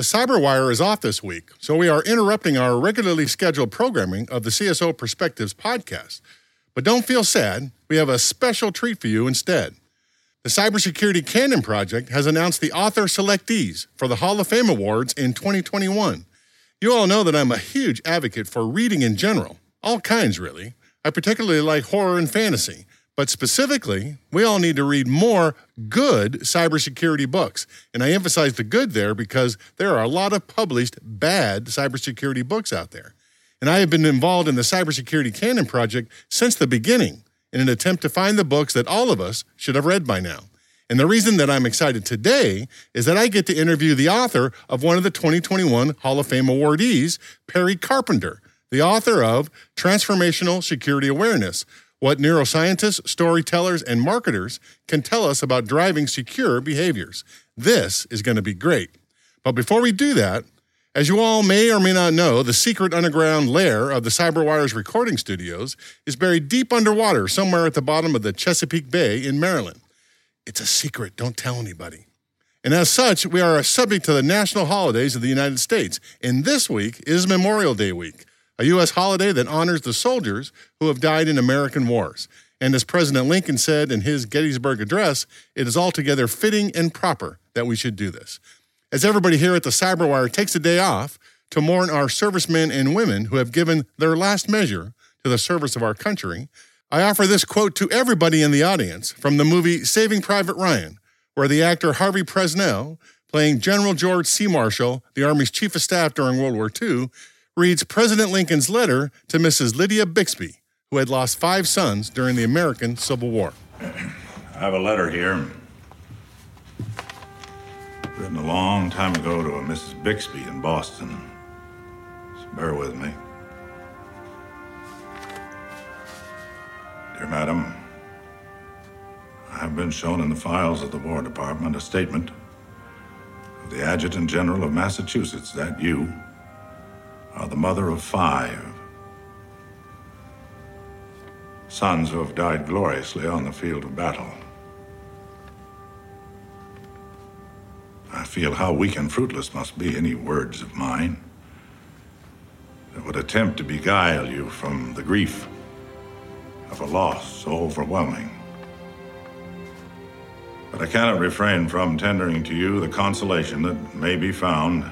The Cyberwire is off this week, so we are interrupting our regularly scheduled programming of the CSO Perspectives podcast. But don't feel sad, we have a special treat for you instead. The Cybersecurity Canon Project has announced the author selectees for the Hall of Fame Awards in 2021. You all know that I'm a huge advocate for reading in general, all kinds really. I particularly like horror and fantasy, but specifically, we all need to read more good cybersecurity books. And I emphasize the good there because there are a lot of published bad cybersecurity books out there. And I have been involved in the Cybersecurity Canon Project since the beginning in an attempt to find the books that all of us should have read by now. And the reason that I'm excited today is that I get to interview the author of one of the 2021 Hall of Fame awardees, Perry Carpenter, the author of Transformational Security Awareness What Neuroscientists, Storytellers, and Marketers Can Tell Us About Driving Secure Behaviors. This is going to be great. But before we do that, as you all may or may not know, the secret underground lair of the CyberWire's recording studios is buried deep underwater somewhere at the bottom of the Chesapeake Bay in Maryland. It's a secret, don't tell anybody. And as such, we are a subject to the national holidays of the United States. And this week is Memorial Day week, a U.S. holiday that honors the soldiers who have died in American wars. And as President Lincoln said in his Gettysburg Address, it is altogether fitting and proper that we should do this as everybody here at the Cyberwire takes a day off to mourn our servicemen and women who have given their last measure to the service of our country, I offer this quote to everybody in the audience from the movie Saving Private Ryan, where the actor Harvey Presnell, playing General George C. Marshall, the Army's chief of staff during World War II, reads President Lincoln's letter to Mrs. Lydia Bixby, who had lost five sons during the American Civil War. I have a letter here written a long time ago to a Mrs. Bixby in Boston. So bear with me. Dear Madam, I have been shown in the files of the War Department a statement of the Adjutant General of Massachusetts that you are the mother of five sons who have died gloriously on the field of battle. I feel how weak and fruitless must be any words of mine that would attempt to beguile you from the grief of a loss so overwhelming. But I cannot refrain from tendering to you the consolation that may be found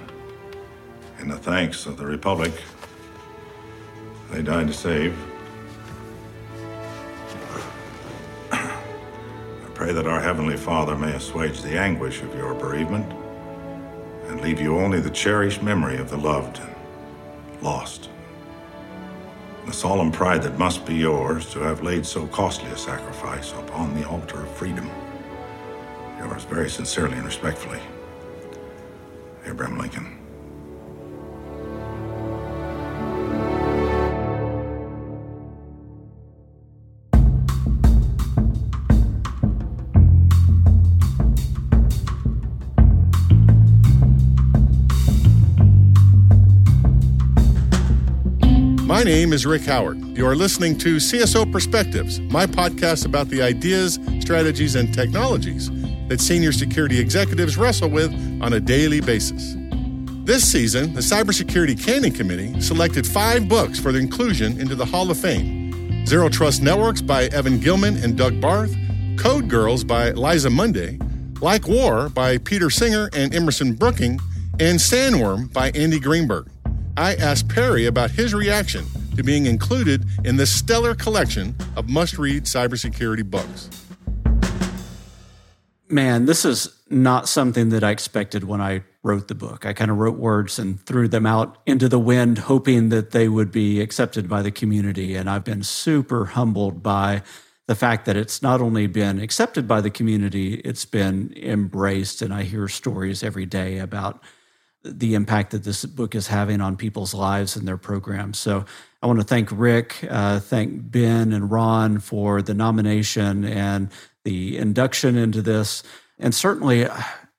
in the thanks of the Republic they died to save. I pray that our Heavenly Father may assuage the anguish of your bereavement and leave you only the cherished memory of the loved and lost. The solemn pride that must be yours to have laid so costly a sacrifice upon the altar of freedom. Yours very sincerely and respectfully, Abraham Lincoln. Name is Rick Howard. You are listening to CSO Perspectives, my podcast about the ideas, strategies, and technologies that senior security executives wrestle with on a daily basis. This season, the Cybersecurity Canon Committee selected five books for inclusion into the Hall of Fame Zero Trust Networks by Evan Gilman and Doug Barth, Code Girls by Liza Mundy, Like War by Peter Singer and Emerson Brooking, and Sandworm by Andy Greenberg. I asked Perry about his reaction to being included in this stellar collection of must read cybersecurity books. Man, this is not something that I expected when I wrote the book. I kind of wrote words and threw them out into the wind, hoping that they would be accepted by the community. And I've been super humbled by the fact that it's not only been accepted by the community, it's been embraced. And I hear stories every day about the impact that this book is having on people's lives and their programs. So I want to thank Rick, uh, thank Ben and Ron for the nomination and the induction into this. And certainly,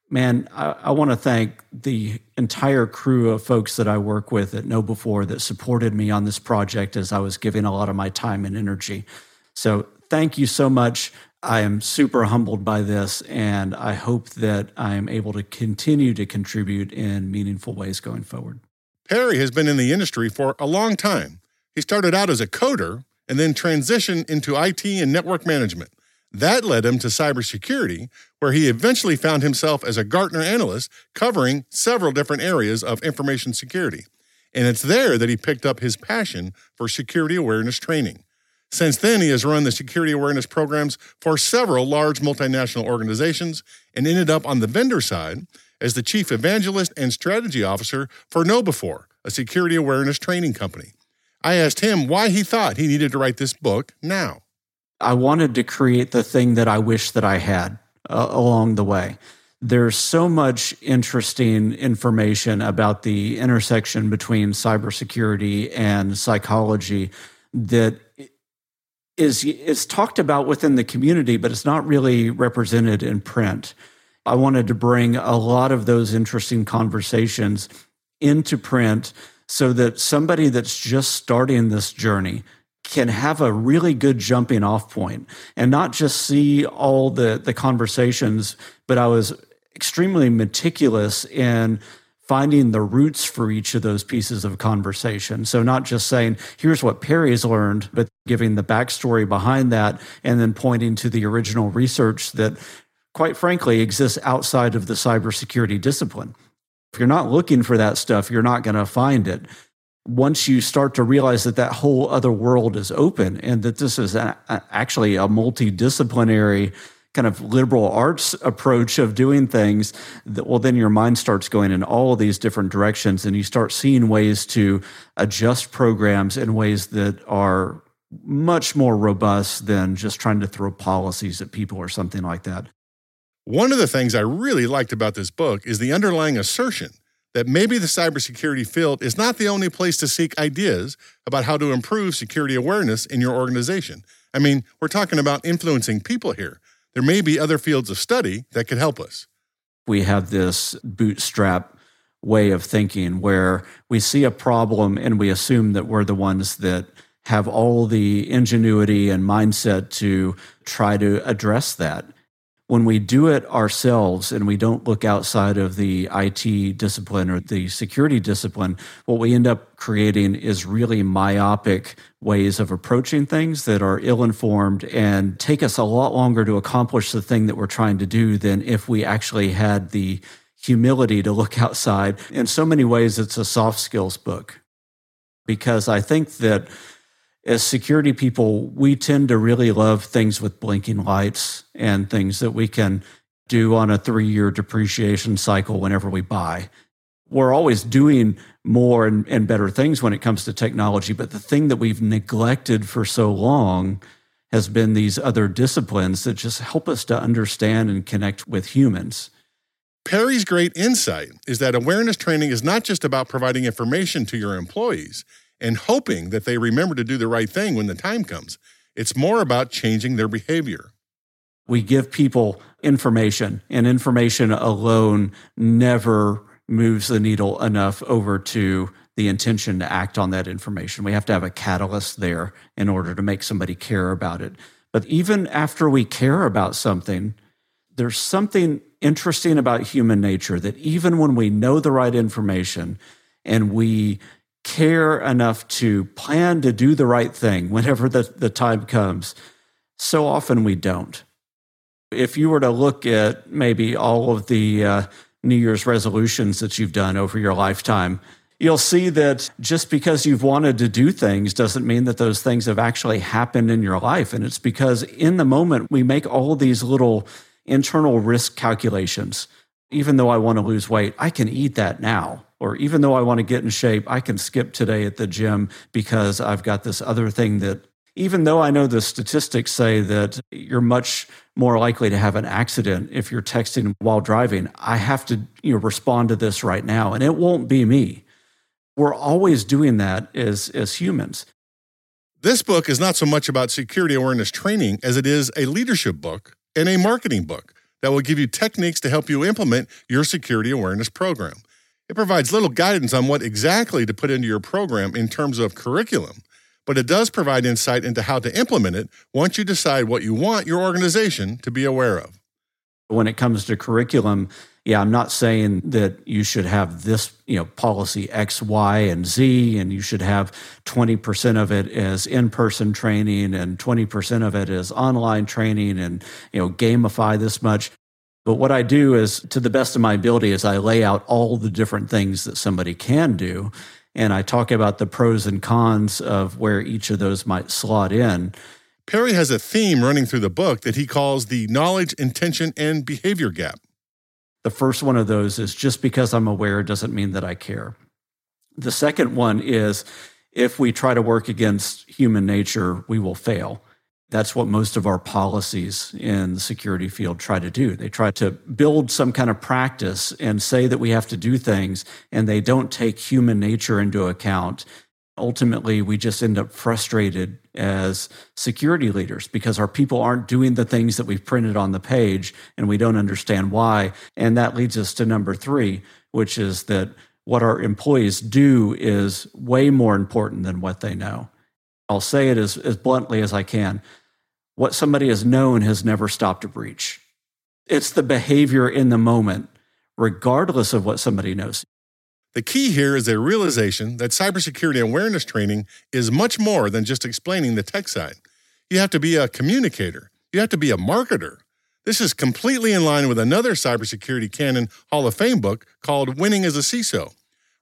man, I, I want to thank the entire crew of folks that I work with at KnowBe4 that supported me on this project as I was giving a lot of my time and energy. So thank you so much. I am super humbled by this, and I hope that I am able to continue to contribute in meaningful ways going forward. Perry has been in the industry for a long time. He started out as a coder and then transitioned into IT and network management. That led him to cybersecurity, where he eventually found himself as a Gartner analyst covering several different areas of information security. And it's there that he picked up his passion for security awareness training. Since then, he has run the security awareness programs for several large multinational organizations and ended up on the vendor side as the chief evangelist and strategy officer for KnowBe4, a security awareness training company. I asked him why he thought he needed to write this book now. I wanted to create the thing that I wish that I had uh, along the way. There's so much interesting information about the intersection between cybersecurity and psychology that is is talked about within the community, but it's not really represented in print. I wanted to bring a lot of those interesting conversations into print so that somebody that's just starting this journey can have a really good jumping off point and not just see all the the conversations but i was extremely meticulous in finding the roots for each of those pieces of conversation. So not just saying here's what perry's learned but giving the backstory behind that and then pointing to the original research that quite frankly exists outside of the cybersecurity discipline. If you're not looking for that stuff you're not going to find it. Once you start to realize that that whole other world is open and that this is a, actually a multidisciplinary kind of liberal arts approach of doing things that, well then your mind starts going in all of these different directions and you start seeing ways to adjust programs in ways that are much more robust than just trying to throw policies at people or something like that one of the things i really liked about this book is the underlying assertion that maybe the cybersecurity field is not the only place to seek ideas about how to improve security awareness in your organization. I mean, we're talking about influencing people here. There may be other fields of study that could help us. We have this bootstrap way of thinking where we see a problem and we assume that we're the ones that have all the ingenuity and mindset to try to address that when we do it ourselves and we don't look outside of the IT discipline or the security discipline, what we end up creating is really myopic ways of approaching things that are ill informed and take us a lot longer to accomplish the thing that we're trying to do than if we actually had the humility to look outside. In so many ways, it's a soft skills book because I think that as security people, we tend to really love things with blinking lights and things that we can do on a three year depreciation cycle whenever we buy. We're always doing more and, and, better things when it comes to technology, but the thing that we've neglected for so long has been these other disciplines that just help us to understand and connect with humans. Perry's great insight is that awareness training is not just about providing information to your employees and hoping that they remember to do the right thing when the time comes. It's more about changing their behavior. We give people information, and information alone never moves the needle enough over to the intention to act on that information. We have to have a catalyst there in order to make somebody care about it. But even after we care about something, there's something interesting about human nature that even when we know the right information and we care enough to plan to do the right thing whenever the, the time comes, so often we don't. If you were to look at maybe all of the uh, New Year's resolutions that you've done over your lifetime, you'll see that just because you've wanted to do things doesn't mean that those things have actually happened in your life. And it's because in the moment we make all these little internal risk calculations. Even though I want to lose weight, I can eat that now. Or even though I want to get in shape, I can skip today at the gym because I've got this other thing that, even though I know the statistics say that you're much more likely to have an accident if you're texting while driving, I have to you know, respond to this right now. And it won't be me. We're always doing that as, as humans. This book is not so much about security awareness training as it is a leadership book and a marketing book that will give you techniques to help you implement your security awareness program. It provides little guidance on what exactly to put into your program in terms of curriculum, but it does provide insight into how to implement it once you decide what you want your organization to be aware of. When it comes to curriculum, yeah, I'm not saying that you should have this, you know, policy X, Y, and Z, and you should have 20% of it as in-person training and 20% of it as online training and, you know, gamify this much. But what I do is, to the best of my ability, is I lay out all the different things that somebody can do. And I talk about the pros and cons of where each of those might slot in. Perry has a theme running through the book that he calls the knowledge, intention, and behavior gap. The first one of those is just because I'm aware doesn't mean that I care. The second one is if we try to work against human nature, we will fail. That's what most of our policies in the security field try to do. They try to build some kind of practice and say that we have to do things, and they don't take human nature into account ultimately we just end up frustrated as security leaders because our people aren't doing the things that we've printed on the page and we don't understand why. And that leads us to number three, which is that what our employees do is way more important than what they know. I'll say it as, as bluntly as I can. What somebody has known has never stopped a breach. It's the behavior in the moment, regardless of what somebody knows. The key here is a realization that cybersecurity awareness training is much more than just explaining the tech side. You have to be a communicator, you have to be a marketer. This is completely in line with another cybersecurity canon Hall of Fame book called Winning as a CISO.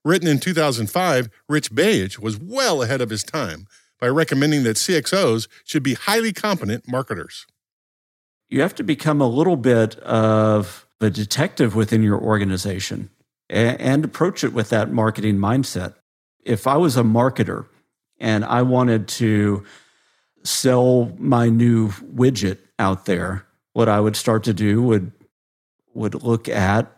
Written in 2005, Rich Baich was well ahead of his time by recommending that CXOs should be highly competent marketers. You have to become a little bit of a detective within your organization and approach it with that marketing mindset. If I was a marketer and I wanted to sell my new widget out there, what I would start to do would would look at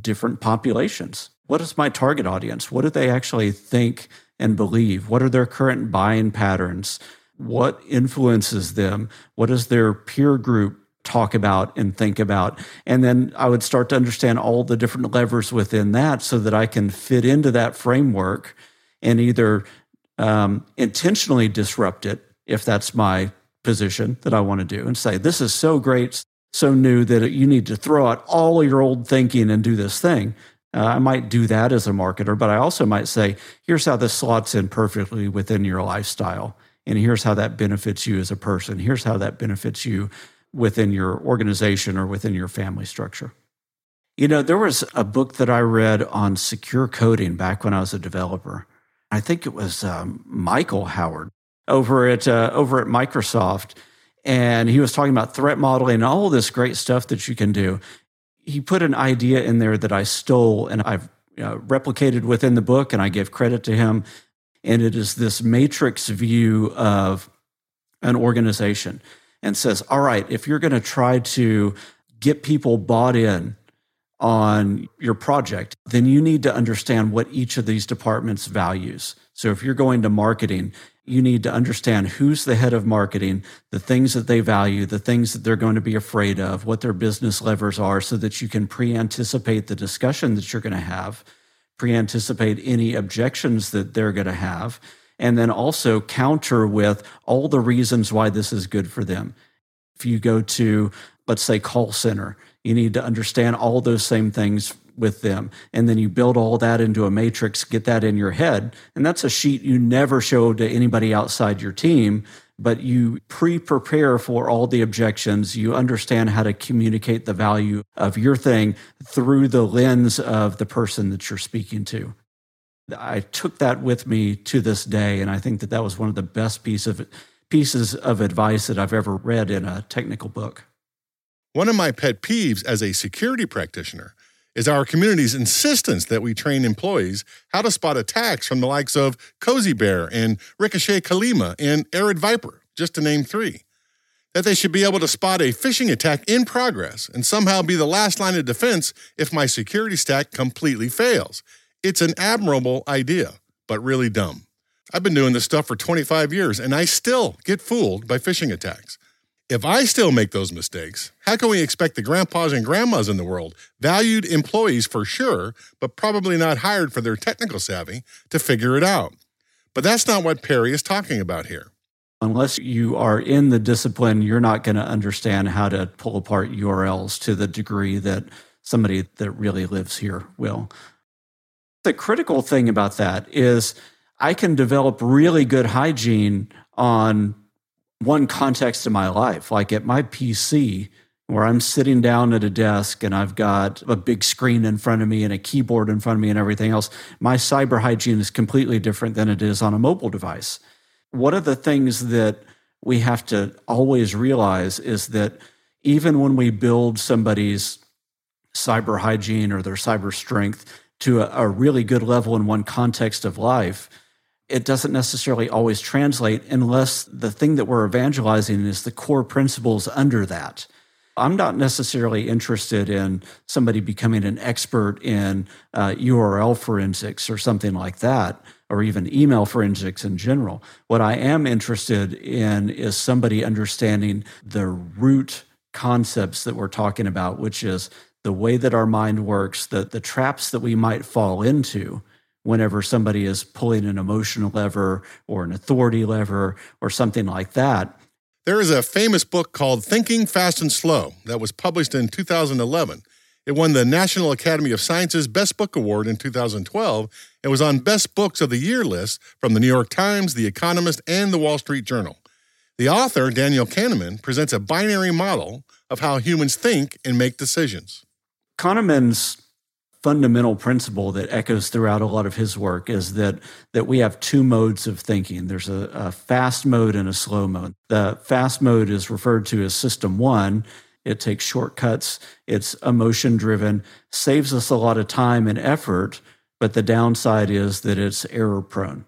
different populations. What is my target audience? What do they actually think and believe? What are their current buying patterns? What influences them? What does their peer group talk about and think about. And then I would start to understand all the different levers within that so that I can fit into that framework and either um, intentionally disrupt it if that's my position that I want to do and say, this is so great, so new that you need to throw out all your old thinking and do this thing. Uh, I might do that as a marketer, but I also might say, here's how this slots in perfectly within your lifestyle. And here's how that benefits you as a person. Here's how that benefits you within your organization or within your family structure. You know, there was a book that I read on secure coding back when I was a developer. I think it was um, Michael Howard over at uh, over at Microsoft, and he was talking about threat modeling and all this great stuff that you can do. He put an idea in there that I stole and I've uh, replicated within the book, and I give credit to him. And it is this matrix view of an organization and says, all right, if you're going to try to get people bought in on your project, then you need to understand what each of these departments values. So if you're going to marketing, you need to understand who's the head of marketing, the things that they value, the things that they're going to be afraid of, what their business levers are, so that you can pre anticipate the discussion that you're going to have, pre anticipate any objections that they're going to have, and then also counter with all the reasons why this is good for them. If you go to, let's say, call center, you need to understand all those same things with them. And then you build all that into a matrix, get that in your head. And that's a sheet you never show to anybody outside your team but you pre prepare for all the objections. You understand how to communicate the value of your thing through the lens of the person that you're speaking to. I took that with me to this day, and I think that that was one of the best piece of, pieces of advice that I've ever read in a technical book. One of my pet peeves as a security practitioner is our community's insistence that we train employees how to spot attacks from the likes of Cozy Bear and Ricochet Chollima and Arid Viper, just to name three. That they should be able to spot a phishing attack in progress and somehow be the last line of defense if my security stack completely fails. It's an admirable idea, but really dumb. I've been doing this stuff for 25 years and I still get fooled by phishing attacks. If I still make those mistakes, how can we expect the grandpas and grandmas in the world, valued employees for sure, but probably not hired for their technical savvy, to figure it out? But that's not what Perry is talking about here. Unless you are in the discipline, you're not going to understand how to pull apart URLs to the degree that somebody that really lives here will. The critical thing about that is I can develop really good hygiene on one context in my life, like at my PC, where I'm sitting down at a desk and I've got a big screen in front of me and a keyboard in front of me and everything else, my cyber hygiene is completely different than it is on a mobile device. One of the things that we have to always realize is that even when we build somebody's cyber hygiene or their cyber strength to a, a really good level in one context of life, it doesn't necessarily always translate unless the thing that we're evangelizing is the core principles under that. I'm not necessarily interested in somebody becoming an expert in uh, URL forensics or something like that, or even email forensics in general. What I am interested in is somebody understanding the root concepts that we're talking about, which is the way that our mind works, the, the traps that we might fall into whenever somebody is pulling an emotional lever or an authority lever or something like that. There is a famous book called Thinking Fast and Slow that was published in 2011. It won the National Academy of Sciences Best Book Award in 2012 and was on Best Books of the Year list from the New York Times, The Economist, and the Wall Street Journal. The author, Daniel Kahneman, presents a binary model of how humans think and make decisions. Kahneman's fundamental principle that echoes throughout a lot of his work is that that we have two modes of thinking. There's a, a fast mode and a slow mode. The fast mode is referred to as system one. It takes shortcuts. It's emotion driven, saves us a lot of time and effort. But the downside is that it's error prone.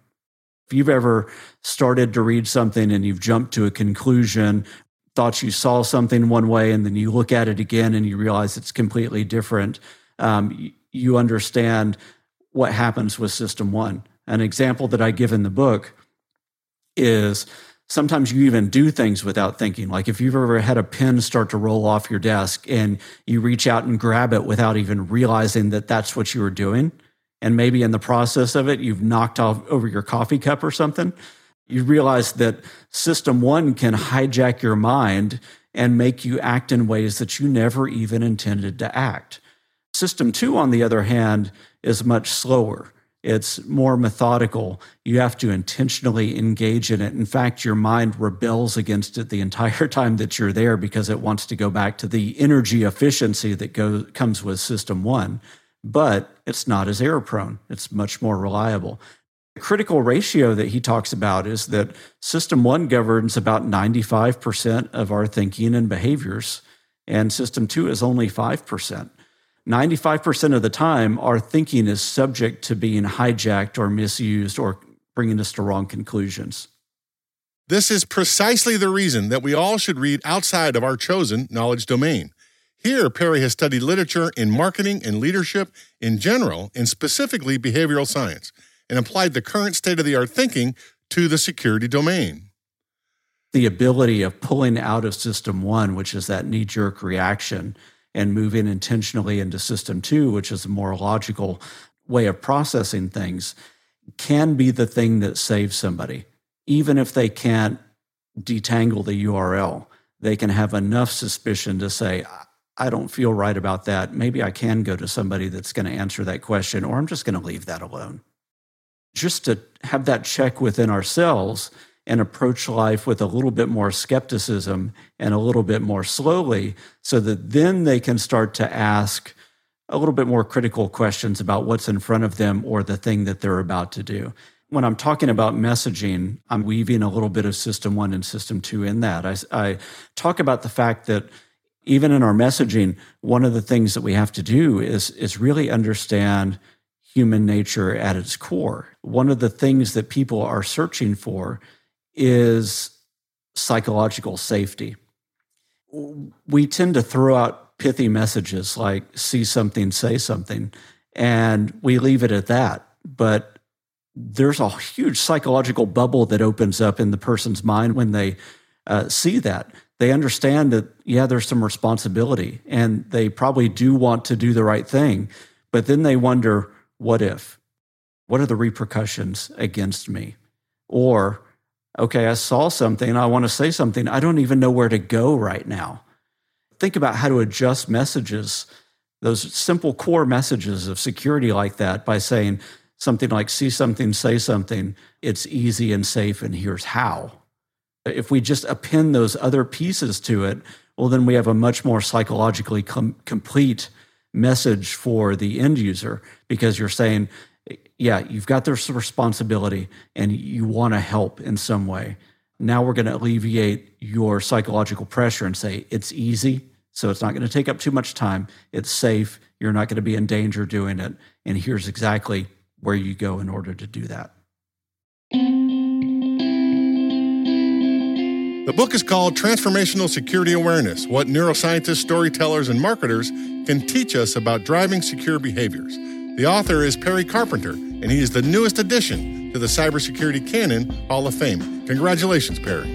If you've ever started to read something and you've jumped to a conclusion, thought you saw something one way, and then you look at it again and you realize it's completely different, um, you understand what happens with system one. An example that I give in the book is sometimes you even do things without thinking. Like if you've ever had a pen start to roll off your desk and you reach out and grab it without even realizing that that's what you were doing. And maybe in the process of it, you've knocked off over your coffee cup or something. You realize that system one can hijack your mind and make you act in ways that you never even intended to act. System two, on the other hand, is much slower. It's more methodical. You have to intentionally engage in it. In fact, your mind rebels against it the entire time that you're there because it wants to go back to the energy efficiency that goes, comes with system one. But it's not as error prone, it's much more reliable. The critical ratio that he talks about is that system one governs about 95% of our thinking and behaviors, and system two is only 5%. 95% of the time, our thinking is subject to being hijacked or misused or bringing us to wrong conclusions. This is precisely the reason that we all should read outside of our chosen knowledge domain. Here, Perry has studied literature in marketing and leadership in general, and specifically behavioral science, and applied the current state of the art thinking to the security domain. The ability of pulling out of system one, which is that knee jerk reaction, and move in intentionally into system two, which is a more logical way of processing things, can be the thing that saves somebody. Even if they can't detangle the URL, they can have enough suspicion to say, I don't feel right about that. Maybe I can go to somebody that's going to answer that question, or I'm just going to leave that alone. Just to have that check within ourselves and approach life with a little bit more skepticism and a little bit more slowly so that then they can start to ask a little bit more critical questions about what's in front of them or the thing that they're about to do. When I'm talking about messaging, I'm weaving a little bit of system one and system two in that. I, I talk about the fact that even in our messaging, one of the things that we have to do is, is really understand human nature at its core. One of the things that people are searching for is psychological safety. We tend to throw out pithy messages like see something, say something, and we leave it at that. But there's a huge psychological bubble that opens up in the person's mind when they uh, see that. They understand that, yeah, there's some responsibility and they probably do want to do the right thing. But then they wonder, what if? What are the repercussions against me? Or, okay, I saw something, I want to say something, I don't even know where to go right now. Think about how to adjust messages, those simple core messages of security like that, by saying something like, see something, say something, it's easy and safe, and here's how. If we just append those other pieces to it, well, then we have a much more psychologically com- complete message for the end user because you're saying, yeah, you've got this responsibility and you want to help in some way. Now we're going to alleviate your psychological pressure and say it's easy. So it's not going to take up too much time. It's safe. You're not going to be in danger doing it. And here's exactly where you go in order to do that. The book is called Transformational Security Awareness What Neuroscientists, Storytellers, and Marketers Can Teach Us About Driving Secure Behaviors. The author is Perry Carpenter, and he is the newest addition to the Cybersecurity Canon Hall of Fame. Congratulations, Perry.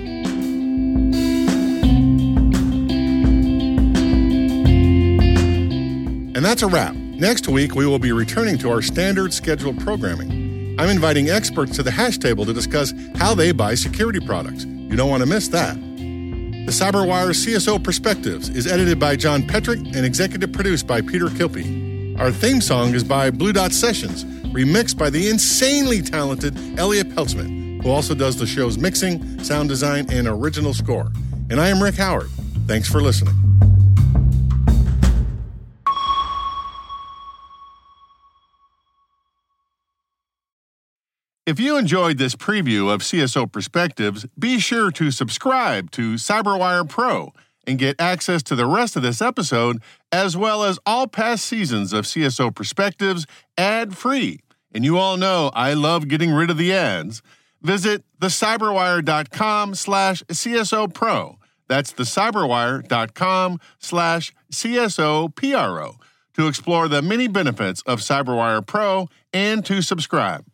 And that's a wrap. Next week, we will be returning to our standard scheduled programming. I'm inviting experts to the hash table to discuss how they buy security products. You don't want to miss that. The CyberWire CSO Perspectives is edited by John Petrik and executive produced by Peter Kilpe. Our theme song is by Blue Dot Sessions, remixed by the insanely talented Elliot Peltzman, who also does the show's mixing, sound design, and original score. And I am Rick Howard. Thanks for listening. If you enjoyed this preview of CSO Perspectives, be sure to subscribe to CyberWire Pro and get access to the rest of this episode, as well as all past seasons of CSO Perspectives ad free. And you all know I love getting rid of the ads. Visit thecyberwire.com slash CSO Pro. That's thecyberwire.com slash CSO PRO to explore the many benefits of CyberWire Pro and to subscribe.